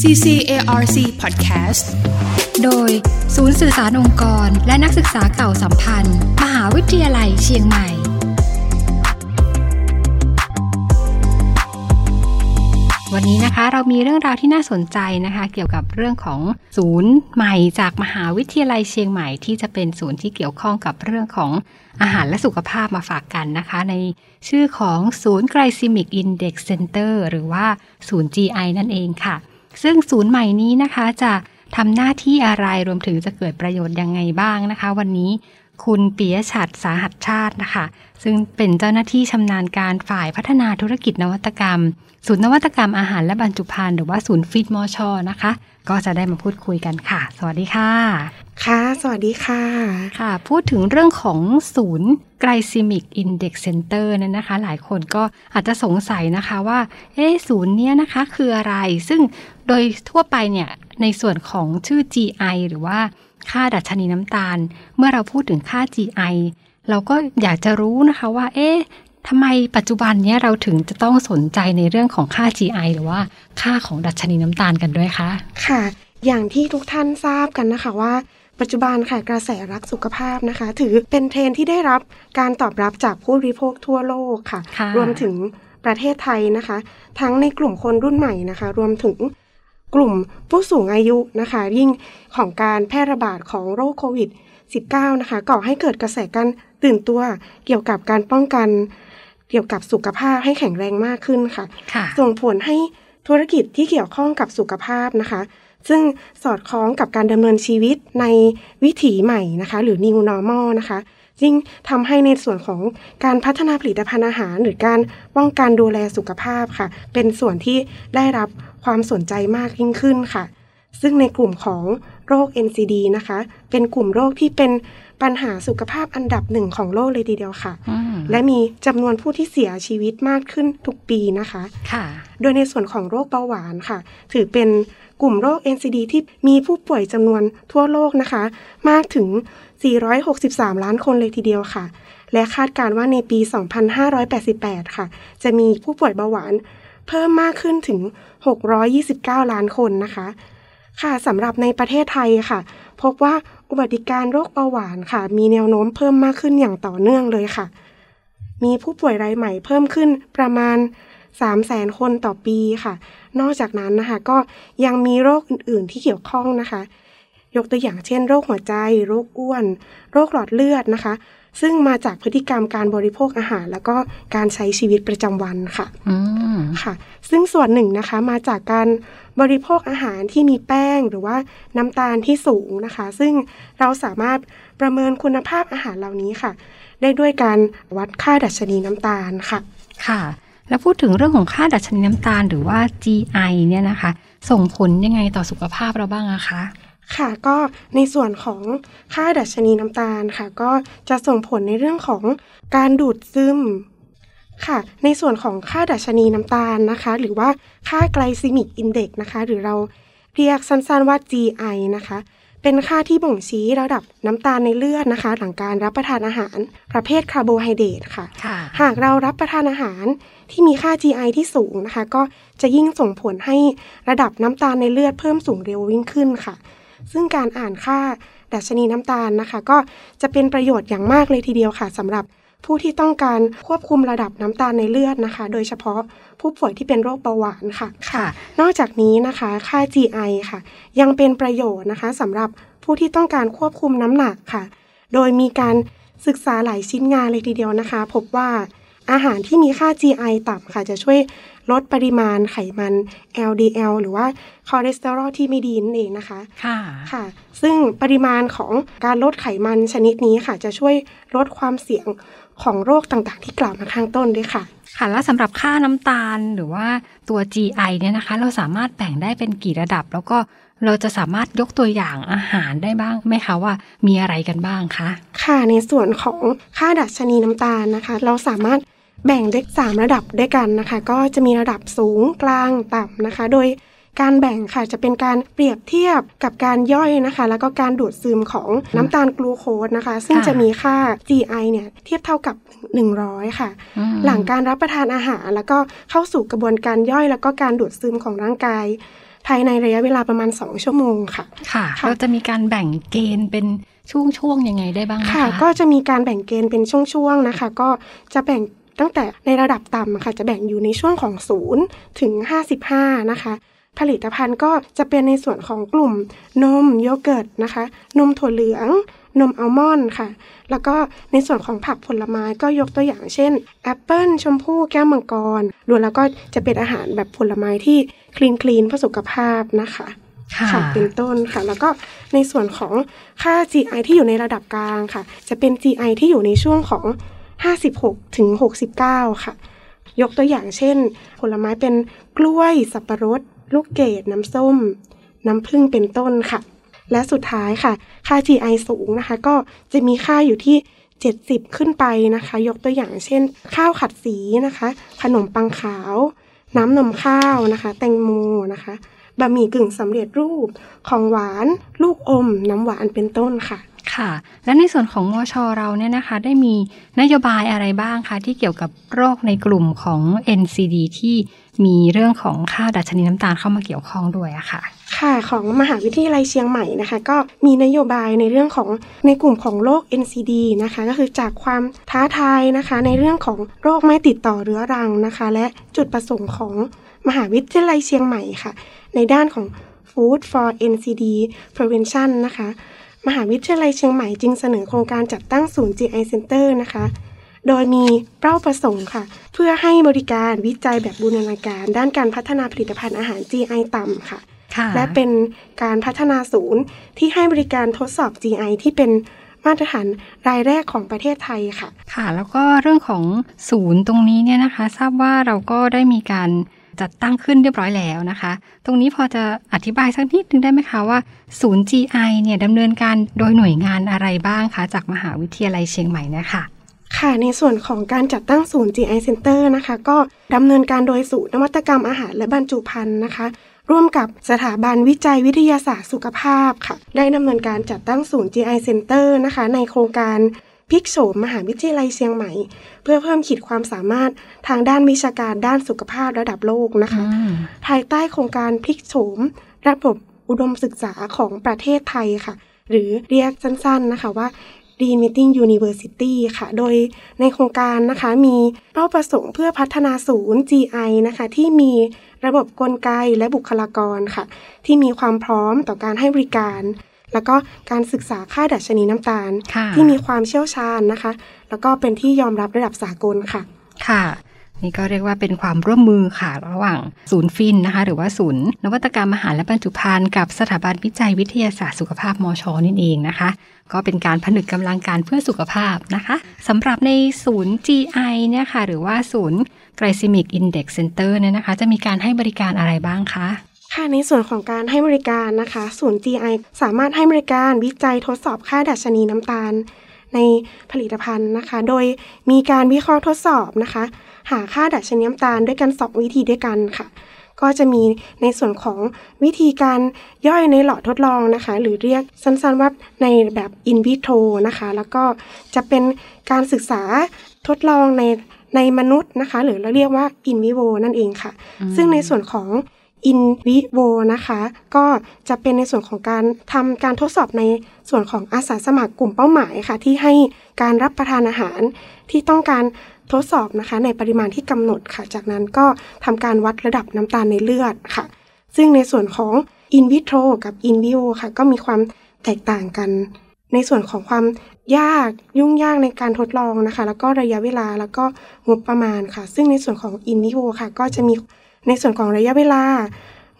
CCARC Podcast โดยศูนย์สื่อสารองค์กร และนักศึกษาเก่าสัมพันธ์ มหาวิทยาลัยเชียงใหม่ วันนี้นะคะเรามีเรื่องราวที่น่าสนใจนะคะ เกี่ยวกับเรื่องของศูนย์ใหม่จากมหาวิทยาลัยเชียงใหม่ ที่จะเป็นศูนย์ที่เกี่ยวข้องกับเรื่องของอาหารและสุขภาพมาฝากกันนะคะ ในชื่อของศูนย์ Glycemic Index Center หรือว่าศูนย์ GI นั่นเองค่ะ ซึ่งศูนย์ใหม่นี้นะคะจะทำหน้าที่อะไรรวมถึงจะเกิดประโยชน์ยังไงบ้างนะคะ วันนี้ คุณปียชัดสาหัสชาตินะคะ ซึ่งเป็นเจ้าหน้าที่ชำนาญการฝ่ายพัฒนาธุรกิจนวัตกรรม ศูนย์นวัตกรรมอาหารและบรรจุภัณฑ์หรือว่าศูนย์ฟิตมอชอนะคะ ก็จะได้มาพูดคุยกันค่ะ สวัสดีค่ะ ค่ะ สวัสดีค่ะค่ะ พูดถึงเรื่องของศูนย์ Glycemic Index Center นั้นนะคะ หลายคนก็อาจจะสงสัยนะคะว่าเอ๊ะศูนย์เนี้ยนะคะคืออะไร ซึ่งโดยทั่วไปเนี่ยในส่วนของชื่อ GI หรือว่า ค่าดัชนีน้ำตาล เมื่อเราพูดถึงค่า GI เราก็อยากจะรู้นะคะว่า เอ๊ะทำไมปัจจุบันเนี้ยเราถึงจะต้องสนใจในเรื่องของค่า GI หรือว่าค่าของดัชนีน้ำตาลกันด้วยคะ ค่ะ อย่างที่ทุกท่านทราบกันนะคะว่า ปัจจุบันค่ะกระแสรักสุขภาพนะคะ ถือเป็นเทรนด์ที่ได้รับการตอบรับจากผู้บริโภคทั่วโลกค่ะค่ะรวมถึงประเทศไทยนะคะ ทั้งในกลุ่มคนรุ่นใหม่นะคะ รวมถึง กลุ่มผู้สูงอายุนะคะ ยิ่งของการแพร่ระบาดของโรคโควิด -19 นะคะก่อให้เกิดกระแสการตื่นตัวเกี่ยวกับการป้องกัน เกี่ยวกับสุขภาพให้แข็งแรงมากขึ้นค่ะค่ะส่งผลให้ธุรกิจที่เกี่ยวข้องกับสุขภาพนะคะ ซึ่งสอดคล้องกับการดำเนินชีวิตในวิถีใหม่นะคะ หรือ new normal นะคะ ยิ่งทำให้ในส่วนของการพัฒนาผลิตภัณฑ์อาหาร หรือการป้องกันดูแลสุขภาพค่ะ เป็นส่วนที่ได้รับความสนใจมากยิ่งขึ้นค่ะ ซึ่งในกลุ่มของโรค NCD นะคะ เป็นกลุ่มโรคที่เป็นปัญหาสุขภาพอันดับหนึ่งของโลกเลยทีเดียวค่ะอืมและมีจำนวนผู้ที่เสียชีวิตมากขึ้นทุกปีนะคะค่ะ โดยในส่วนของโรคเบาหวานค่ะ ถือเป็นกลุ่มโรค NCD ที่มีผู้ป่วยจำนวนทั่วโลกนะคะ มากถึง 463 ล้านคนเลยทีเดียวค่ะ และคาดการณ์ว่าในปี 2588 ค่ะ จะมีผู้ป่วยเบาหวาน เพิ่มมากขึ้นถึง 629 ล้านคนนะคะ ค่ะสำหรับในประเทศไทยค่ะ พบว่าอุบัติการโรคเบาหวานค่ะ มีแนวโน้มเพิ่มมากขึ้นอย่างต่อเนื่องเลยค่ะ มีผู้ป่วยรายใหม่เพิ่มขึ้นประมาณ3 0 0แสนคนต่อปีค่ะ นอกจากนั้นนะคะ ก็ยังมีโรคอื่นๆที่เกี่ยวข้องนะคะ ยกตัวอย่างเช่น โรคหัวใจ โรคอ้วน โรคหลอดเลือดนะคะ ซึ่งมาจากพฤติกรรมการบริโภคอาหาร แล้วก็การใช้ชีวิตประจำวันค่ะอืมค่ะ ซึ่งส่วนหนึ่งนะคะมาจากการบริโภคอาหารที่มีแป้งหรือว่าน้ำตาลที่สูงนะคะ ซึ่งเราสามารถประเมินคุณภาพอาหารเหล่านี้ค่ะ ได้ด้วยการวัดค่าดัชนีน้ำตาลค่ะ ค่ะแล้วพูดถึงเรื่องของค่าดัชนีน้ำตาลหรือว่า GI เนี่ยนะคะ ส่งผลยังไงต่อสุขภาพเราบ้างอะคะ ค่ะก็ในส่วนของค่าดัชนีน้ำตาลค่ะ ก็จะส่งผลในเรื่องของการดูดซึมค่ะ ในส่วนของค่าดัชนีน้ำตาลนะคะ หรือว่าค่า glycemic index นะคะ หรือเราเรียกสั้นๆว่า GI นะคะ เป็นค่าที่บ่งชี้ระดับน้ำตาลในเลือดนะคะ หลังการรับประทานอาหารประเภทคาร์โบไฮเดรตค่ะค่ะหากเรารับประทานอาหารที่มีค่า GI ที่สูงนะคะ ก็จะยิ่งส่งผลให้ระดับน้ำตาลในเลือดเพิ่มสูงเร็ววิ่งขึ้นค่ะ ซึ่งการอ่านค่าดัชนีน้ำตาลนะคะ ก็จะเป็นประโยชน์อย่างมากเลยทีเดียวค่ะสำหรับผู้ที่ต้องการควบคุมระดับน้ำตาลในเลือดนะคะ โดยเฉพาะผู้ป่วยที่เป็นโรคเบาหวานค่ะค่ะ นอกจากนี้นะคะ ค่า GI ค่ะ ยังเป็นประโยชน์นะคะสำหรับผู้ที่ต้องการควบคุมน้ำหนักค่ะ โดยมีการศึกษาหลายชิ้นงานเลยทีเดียวนะคะ พบว่า อาหารที่มีค่า GI ต่ำค่ะจะช่วยลดปริมาณไขมัน LDL หรือว่าคอเลสเตอรอลที่ไม่ดีนั่นเองนะคะ ค่ะ ค่ะ ซึ่งปริมาณของการลดไขมันชนิดนี้ค่ะ จะช่วยลดความเสี่ยงของโรคต่างๆ ที่กล่าวมาข้างต้นด้วยค่ะ ค่ะ แล้วสำหรับค่าน้ำตาลหรือว่าตัว GI เนี่ยนะคะ เราสามารถแบ่งได้เป็นกี่ระดับ แล้วก็เราจะสามารถยกตัวอย่างอาหารได้บ้างไหมคะว่ามีอะไรกันบ้างคะ ค่ะ ในส่วนของค่าดัชนีน้ำตาลนะคะ เราสามารถ แบ่งได้สามระดับด้วยกันนะคะ ก็จะมีระดับสูงกลางต่ำนะคะ โดยการแบ่งค่ะจะเป็นการเปรียบเทียบกับการย่อยนะคะ แล้วก็การดูดซึมของน้ำตาลกลูโคสนะคะ ซึ่งค่ะจะมีค่า GI เนี่ยเทียบเท่ากับ 100 ค่ะอืมหลังการรับประทานอาหาร แล้วก็เข้าสู่กระบวนการย่อย แล้วก็การดูดซึมของร่างกาย ภายในระยะเวลาประมาณ 2 ชั่วโมงค่ะ ค่ะค่ะเราจะมีการแบ่งเกณฑ์เป็นช่วงๆยังไงได้บ้างไหมค่ะคะก็จะมีการแบ่งเกณฑ์เป็นช่วงๆนะคะ ก็จะแบ่ง ตั้งแต่ในระดับต่ำอะค่ะจะแบ่งอยู่ในช่วงของ 0 ถึง 55 นะคะ ผลิตภัณฑ์ก็จะเป็นในส่วนของกลุ่มนมโยเกิร์ตนะคะ นมถั่วเหลือง นมอัลมอนด์ค่ะ แล้วก็ในส่วนของผักผลไม้ก็ยกตัวอย่างเช่นแอปเปิลชมพู่แก้วมังกรรวมแล้วก็จะเป็นอาหารแบบผลไม้ที่คลีนคลีนเพื่อสุขภาพนะคะค่ะค่ะเป็นต้นค่ะ แล้วก็ในส่วนของค่า GI ที่อยู่ในระดับกลางค่ะ จะเป็น GI ที่อยู่ในช่วงของ 56ถึง69 ค่ะ ยกตัวอย่างเช่น ผลไม้เป็นกล้วย สับปะรด ลูกเกดน้ำส้ม น้ำผึ้งเป็นต้นค่ะ และสุดท้ายค่ะ ค่า GI สูงนะคะ ก็จะมีค่าอยู่ที่ 70 ขึ้นไปนะคะ ยกตัวอย่างเช่น ข้าวขัดสีนะคะ ขนมปังขาว น้ำนมข้าวนะคะ แตงโมนะคะบะหมี่กึ่งสำเร็จรูป ของหวาน ลูกอม น้ำหวานเป็นต้นค่ะ ค่ะ และในส่วนของมชเราเนี่ยนะคะ ได้มีนโยบายอะไรบ้างคะ ที่เกี่ยวกับโรคในกลุ่มของ NCD ที่มีเรื่องของค่าดัชนีน้ำตาลเข้ามาเกี่ยวข้องด้วยอะค่ะค่ะของมหาวิทยาลัยเชียงใหม่นะคะ ก็มีนโยบายในเรื่องของในกลุ่มของโรค NCD นะคะ ก็คือจากความท้าทายนะคะ ในเรื่องของโรคไม่ติดต่อเรื้อรังนะคะ และจุดประสงค์ของมหาวิทยาลัยเชียงใหม่ค่ะ ในด้านของ Food for NCD Prevention นะคะ มหาวิทยาลัยเชียงใหม่จึงเสนอโครงการจัดตั้งศูนย์ GI Center นะคะ โดยมีเป้าประสงค์ค่ะ เพื่อให้บริการวิจัยแบบบูรณาการ ด้านการพัฒนาผลิตภัณฑ์อาหาร GI ต่ำค่ะค่ะและเป็นการพัฒนาศูนย์ที่ให้บริการทดสอบ GI ที่เป็นมาตรฐานรายแรกของประเทศไทยค่ะ ค่ะ แล้วก็เรื่องของศูนย์ตรงนี้เนี่ยนะคะ ทราบว่าเราก็ได้มีการ จัดตั้งขึ้นเรียบร้อยแล้วนะคะ ตรงนี้พอจะอธิบายสักนิดนึงได้ไหมคะว่าศูนย์ GI เนี่ยดำเนินการโดยหน่วยงานอะไรบ้างคะจากมหาวิทยาลัยเชียงใหม่นะคะค่ะในส่วนของการจัดตั้งศูนย์ GI Center นะคะ ก็ดำเนินการโดยศูนย์นวัตกรรมอาหารและบรรจุภัณฑ์นะคะ ร่วมกับสถาบันวิจัยวิทยาศาสตร์สุขภาพค่ะ ได้ดำเนินการจัดตั้งศูนย์ GI Center นะคะ ในโครงการ พลิกโฉมมหาวิทยาลัยเชียงใหม่ เพื่อเพิ่มขีดความสามารถทางด้านวิชาการด้านสุขภาพระดับโลกนะคะอืมภายใต้โครงการพลิกโฉมระบบอุดมศึกษาของประเทศไทยค่ะ หรือเรียกสั้นๆนะคะว่า Remeeting University ค่ะ โดยในโครงการนะคะมีเป้าประสงค์เพื่อพัฒนาศูนย์ GI นะคะที่มีระบบกลไกและบุคลากรค่ะ ที่มีความพร้อมต่อการให้บริการ แล้วก็การศึกษาค่าดัชนีน้ำตาลค่ะที่มีความเชี่ยวชาญนะคะ แล้วก็เป็นที่ยอมรับระดับสากลค่ะ ค่ะนี่ก็เรียกว่าเป็นความร่วมมือค่ะระหว่างศูนย์ฟินนะคะ หรือว่าศูนย์ นวัตกรรมอาหารและบรรจุภัณฑ์กับสถาบันวิจัยวิทยาศาสตร์สุขภาพมชนี่เองนะคะ ก็เป็นการผนึกกำลังการเพื่อสุขภาพนะคะสำหรับในศูนย์ GI เนี่ยค่ะหรือว่าศูนย์ Glycemic Index Center เนี่ยนะคะ จะมีการให้บริการอะไรบ้างคะ ค่ะในส่วนของการให้บริการนะคะ ศูนย์ GI สามารถให้บริการวิจัยทดสอบค่าดัชนีน้ำตาล ในผลิตภัณฑ์นะคะ โดยมีการวิเคราะห์ทดสอบนะคะ หาค่าดัชนีน้ำตาลด้วยกัน 2 วิธีด้วยกันค่ะ ก็จะมีในส่วนของวิธีการย่อยในหลอดทดลองนะคะ หรือเรียกสั้นๆว่าในแบบอินวิโทรนะคะ แล้วก็จะเป็นการศึกษาทดลองในในมนุษย์นะคะ หรือเราเรียกว่าอินวิโวนั่นเองค่ะ ซึ่งในส่วนของ อินวิโวนะคะ ก็จะเป็นในส่วนของการทำการทดสอบในส่วนของอาสาสมัครกลุ่มเป้าหมายค่ะ ที่ให้การรับประทานอาหารที่ต้องการทดสอบนะคะ ในปริมาณที่กำหนดค่ะ จากนั้นก็ทำการวัดระดับน้ำตาลในเลือดค่ะ ซึ่งในส่วนของอินวิโทรกับอินวิโอค่ะ ก็มีความแตกต่างกัน ในส่วนของความยากยุ่งยากในการทดลองนะคะ แล้วก็ระยะเวลาแล้วก็งบประมาณค่ะ ซึ่งในส่วนของอินวิโอค่ะ ก็จะมี ในส่วนของระยะเวลา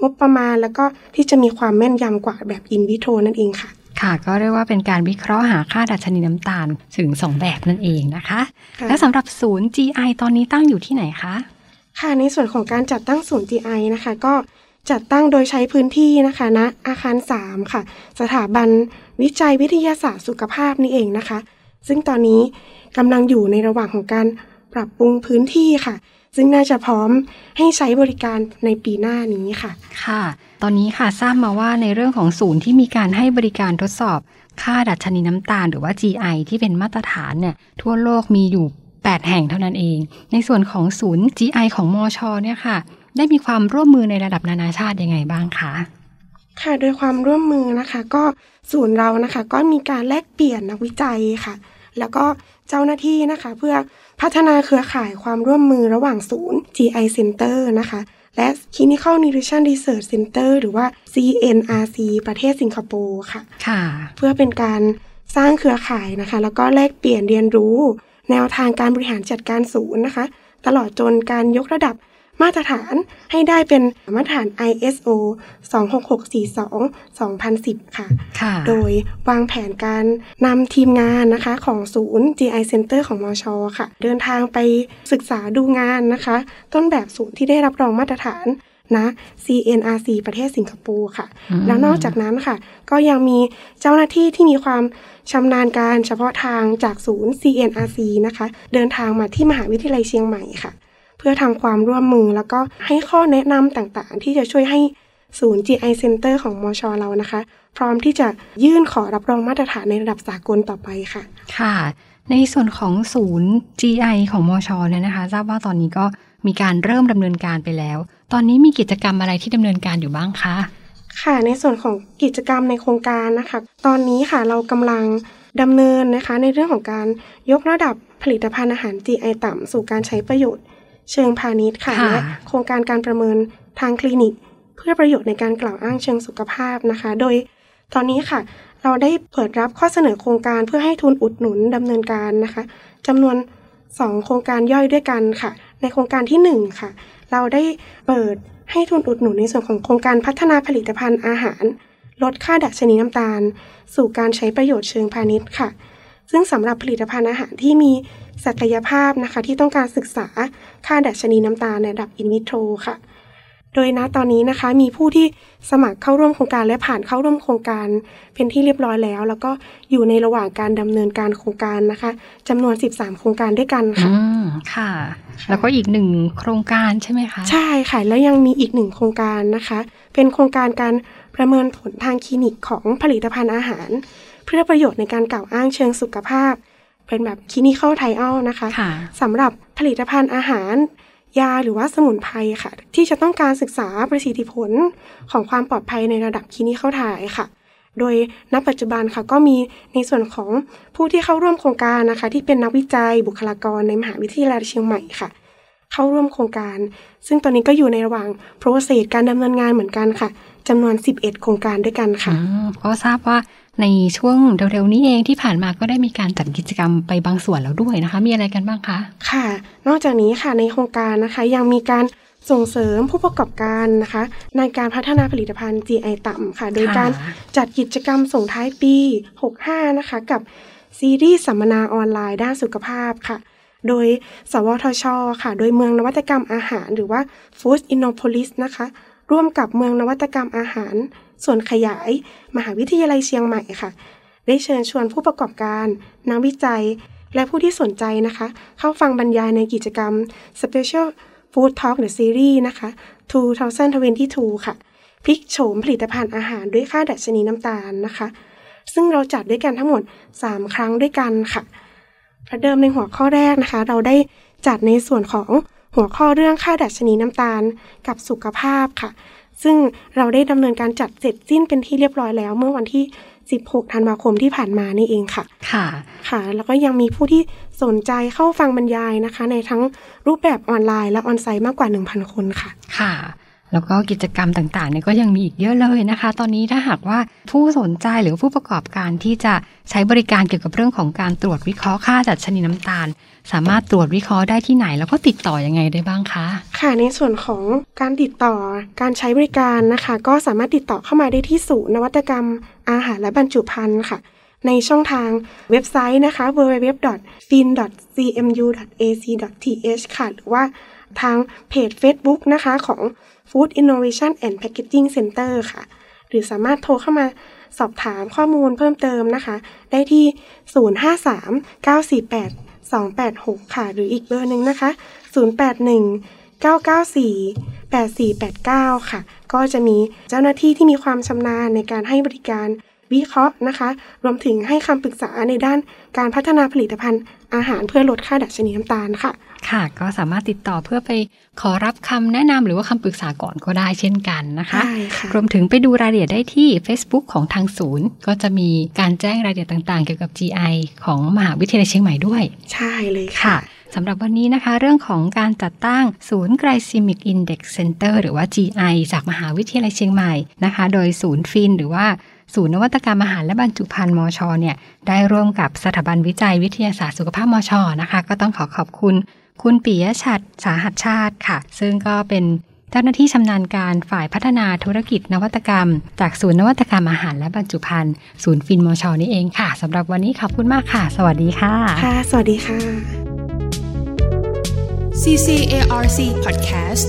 งบประมาณแล้วก็ที่จะมีความแม่นยำกว่าแบบอินวิโทรนั่นเองค่ะ ค่ะ ก็เรียกว่าเป็นการวิเคราะห์หาค่าดัชนีน้ำตาลถึง 2 แบบนั่นเองนะคะค่ะและสำหรับศูนย์ GI ตอนนี้ตั้งอยู่ที่ไหนคะ ค่ะในส่วนของการจัดตั้งศูนย์ GI นะคะ ก็จัดตั้งโดยใช้พื้นที่นะคะณอาคาร 3 ค่ะ สถาบันวิจัยวิทยาศาสตร์สุขภาพนี่เองนะคะ ซึ่งตอนนี้กำลังอยู่ในระหว่างของการปรับปรุงพื้นที่ค่ะ ซึ่งน่าจะพร้อมให้ใช้บริการในปีหน้านี้ค่ะ ค่ะ ตอนนี้ค่ะทราบมาว่าในเรื่องของศูนย์ที่มีการให้บริการทดสอบ ค่าดัชนีน้ำตาลหรือว่า GI ที่เป็นมาตรฐานเนี่ยทั่วโลกมีอยู่ 8 แห่งเท่านั้นเอง ในส่วนของศูนย์ GI ของมอชเนี่ยค่ะ ได้มีความร่วมมือในระดับนานาชาติยังไงบ้างคะค่ะโดยความร่วมมือนะคะ ก็ศูนย์เรานะคะ ก็มีการแลกเปลี่ยนนักวิจัยค่ะ แล้วก็เจ้าหน้าที่นะคะ เพื่อพัฒนาเครือข่ายความร่วมมือระหว่างศูนย์ GI Center นะคะ และ Clinical Nutrition Research Center หรือว่า CNRC ประเทศสิงคโปร์ค่ะค่ะเพื่อเป็นการสร้างเครือข่ายนะคะ แล้วก็แลกเปลี่ยนเรียนรู้ แนวทางการบริหารจัดการศูนย์นะคะ ตลอดจนการยกระดับ มาตรฐานให้ได้เป็นมาตรฐาน ISO 26642 2010 ค่ะค่ะโดยวางแผนการนำทีมงานนะคะของศูนย์ GI Center ของมอชอค่ะ เดินทางไปศึกษาดูงานนะคะ ต้นแบบศูนย์ที่ได้รับรองมาตรฐานนะ CNRC ประเทศสิงคโปร์ค่ะอืมแล้วนอกจากนั้นค่ะ ก็ยังมีเจ้าหน้าที่ที่มีความชำนาญการเฉพาะทางจากศูนย์ CNRC นะคะ เดินทางมาที่มหาวิทยาลัยเชียงใหม่ค่ะ เพื่อทำความร่วมมือแล้วก็ให้ข้อแนะนำต่างๆ ที่จะช่วยให้ศูนย์ GI Center ของมชเรานะคะ พร้อมที่จะยื่นขอรับรองมาตรฐานในระดับสากลต่อไปค่ะ ค่ะ ในส่วนของศูนย์ GI ของมอชอเนี่ยนะคะ ทราบว่าตอนนี้ก็มีการเริ่มดำเนินการไปแล้ว ตอนนี้มีกิจกรรมอะไรที่ดำเนินการอยู่บ้างคะค่ะในส่วนของกิจกรรมในโครงการนะคะ ตอนนี้ค่ะเรากำลังดำเนินนะคะ ในเรื่องของการยกระดับผลิตภัณฑ์อาหาร GI ต่ำสู่การใช้ประโยชน์ เชิงพาณิชย์ค่ะค่ะและโครงการการประเมินทางคลินิก เพื่อประโยชน์ในการกล่าวอ้างเชิงสุขภาพนะคะ โดยตอนนี้ค่ะ เราได้เปิดรับข้อเสนอโครงการเพื่อให้ทุนอุดหนุนดำเนินการนะคะจำนวน 2 โครงการย่อยด้วยกันค่ะ ในโครงการที่ 1 ค่ะ เราได้เปิดให้ทุนอุดหนุนในส่วนของโครงการพัฒนาผลิตภัณฑ์อาหาร ลดค่าดัชนีน้ำตาล สู่การใช้ประโยชน์เชิงพาณิชย์ค่ะ ซึ่งสำหรับผลิตภัณฑ์อาหารที่มี ศักยภาพนะคะที่ต้องการศึกษาค่าดัชนีน้ำตาลในระดับอินวิโทรค่ะ โดยณตอนนี้นะคะมีผู้ที่สมัครเข้าร่วมโครงการและผ่านเข้าร่วมโครงการเป็นที่เรียบร้อยแล้ว แล้วก็อยู่ในระหว่างการดำเนินการโครงการนะคะจำนวน 13 โครงการด้วยกันค่ะอืมค่ะ แล้วก็อีกหนึ่งโครงการใช่ไหมคะใช่ค่ะแล้วยังมีอีกหนึ่งโครงการนะคะ เป็นโครงการการประเมินผลทางคลินิกของผลิตภัณฑ์อาหาร เพื่อประโยชน์ในการกล่าวอ้างเชิงสุขภาพ เป็นแบบคลินิคอลไทอัลนะคะค่ะสำหรับผลิตภัณฑ์อาหาร ยาหรือว่าสมุนไพรค่ะ ที่จะต้องการศึกษาประสิทธิผลของความปลอดภัยในระดับคลินิคอลไทค่ะ โดยณปัจจุบันค่ะก็มีในส่วนของผู้ที่เข้าร่วมโครงการนะคะ ที่เป็นนักวิจัยบุคลากรในมหาวิทยาลัยเชียงใหม่ค่ะ เข้าร่วมโครงการ ซึ่งตอนนี้ก็อยู่ในระหว่าง process การดำเนินงานเหมือนกันค่ะจำนวน 11 โครงการด้วยกันค่ะอืมก็ทราบว่า ในช่วงเร็วๆนี้เองที่ผ่านมาก็ได้มีการจัดกิจกรรมไปบางส่วนแล้วด้วยนะคะ มีอะไรกันบ้างคะ ค่ะ นอกจากนี้ค่ะในโครงการนะคะยังมีการส่งเสริมผู้ประกอบการนะคะ ในการพัฒนาผลิตภัณฑ์ GI ต่ำค่ะ โดยการจัดกิจกรรมส่งท้ายปี 65 นะคะ กับซีรีส์สัมมนาออนไลน์ด้านสุขภาพค่ะ โดยสวทช ค่ะ โดยเมืองนวัตกรรมอาหารหรือว่า Food Innopolis นะคะ ร่วมกับเมืองนวัตกรรมอาหาร ส่วนขยาย มหาวิทยาลัยเชียงใหม่ค่ะ ได้เชิญชวนผู้ประกอบการนักวิจัย และผู้ที่สนใจนะคะ เข้าฟังบรรยายในกิจกรรม Special Food Talk The Series นะคะ 2022 ค่ะ พลิกโฉมผลิตภัณฑ์อาหารด้วยค่าดัชนีน้ำตาลนะคะ ซึ่งเราจัดด้วยกันทั้งหมด 3 ครั้งด้วยกันค่ะประเดิมในหัวข้อแรกนะคะ เราได้จัดในส่วนของ หัวข้อเรื่องค่าดัชนีน้ำตาลกับสุขภาพค่ะ ซึ่งเราได้ดำเนินการจัดเสร็จสิ้นเป็นที่เรียบร้อยแล้ว เมื่อวันที่ 16 ธันวาคมที่ผ่านมานี่เองค่ะ ค่ะ ค่ะ แล้วก็ยังมีผู้ที่สนใจเข้าฟังบรรยายนะคะ ในทั้งรูปแบบออนไลน์และออนไซต์มากกว่า 1,000 คนค่ะ ค่ะ แล้วก็กิจกรรมต่างๆเนี่ยก็ยังมีอีกเยอะเลยนะคะ ตอนนี้ถ้าหากว่าผู้สนใจหรือผู้ประกอบการที่จะใช้บริการเกี่ยวกับเรื่องของการตรวจวิเคราะห์ค่าดัชนีน้ำตาล สามารถตรวจวิเคราะห์ได้ที่ไหน แล้วก็ติดต่อยังไงได้บ้างคะ ค่ะในส่วนของการติดต่อการใช้บริการนะคะ ก็สามารถติดต่อเข้ามาได้ที่ศูนย์นวัตกรรม อาหารและบรรจุภัณฑ์ค่ะ ในช่องทางเว็บไซต์นะคะ www.fin.cmu.ac.th ค่ะ หรือว่าทางเพจ Facebook นะคะของ Food Innovation and Packaging Center ค่ะ หรือสามารถโทรเข้ามาสอบถามข้อมูลเพิ่มเติมนะคะ ได้ที่ 053 948 286 ค่ะ หรืออีกเบอร์หนึ่งนะคะ 081 994 8489 ค่ะ ก็จะมีเจ้าหน้าที่ที่มีความชำนาญในการให้บริการ วิเคราะห์นะคะ รวมถึงให้คำปรึกษาในด้านการพัฒนาผลิตภัณฑ์อาหารเพื่อลดค่าดัชนีน้ำตาลค่ะ ค่ะ ก็สามารถติดต่อเพื่อไปขอรับคำแนะนำหรือว่าคำปรึกษาก่อนก็ได้เช่นกันนะคะใช่ค่ะรวมถึงไปดูรายละเอียดได้ที่ Facebook ของทางศูนย์ ก็จะมีการแจ้งรายละเอียดต่างๆ เกี่ยวกับ GI ของมหาวิทยาลัยเชียงใหม่ด้วย ใช่เลยค่ะค่ะสำหรับวันนี้นะคะ เรื่องของการจัดตั้งศูนย์ Glycemic Index Center หรือว่า GI จากมหาวิทยาลัยเชียงใหม่นะคะ โดยศูนย์ฟินหรือว่า ศูนย์นวัตกรรมอาหารและบรรจุภัณฑ์มชเนี่ยได้ร่วมกับสถาบันวิจัยวิทยาศาสตร์สุขภาพมชนะคะ ก็ต้องขอขอบคุณ คุณปิยชัดสาหัสชาติค่ะ ซึ่งก็เป็นเจ้าหน้าที่ชำนาญการฝ่ายพัฒนาธุรกิจนวัตกรรม จากศูนย์นวัตกรรมอาหารและบรรจุภัณฑ์ศูนย์ฟินมชนี่เองค่ะสำหรับวันนี้ขอบคุณมากค่ะ สวัสดีค่ะค่ะ สวัสดีค่ะ CCARC Podcast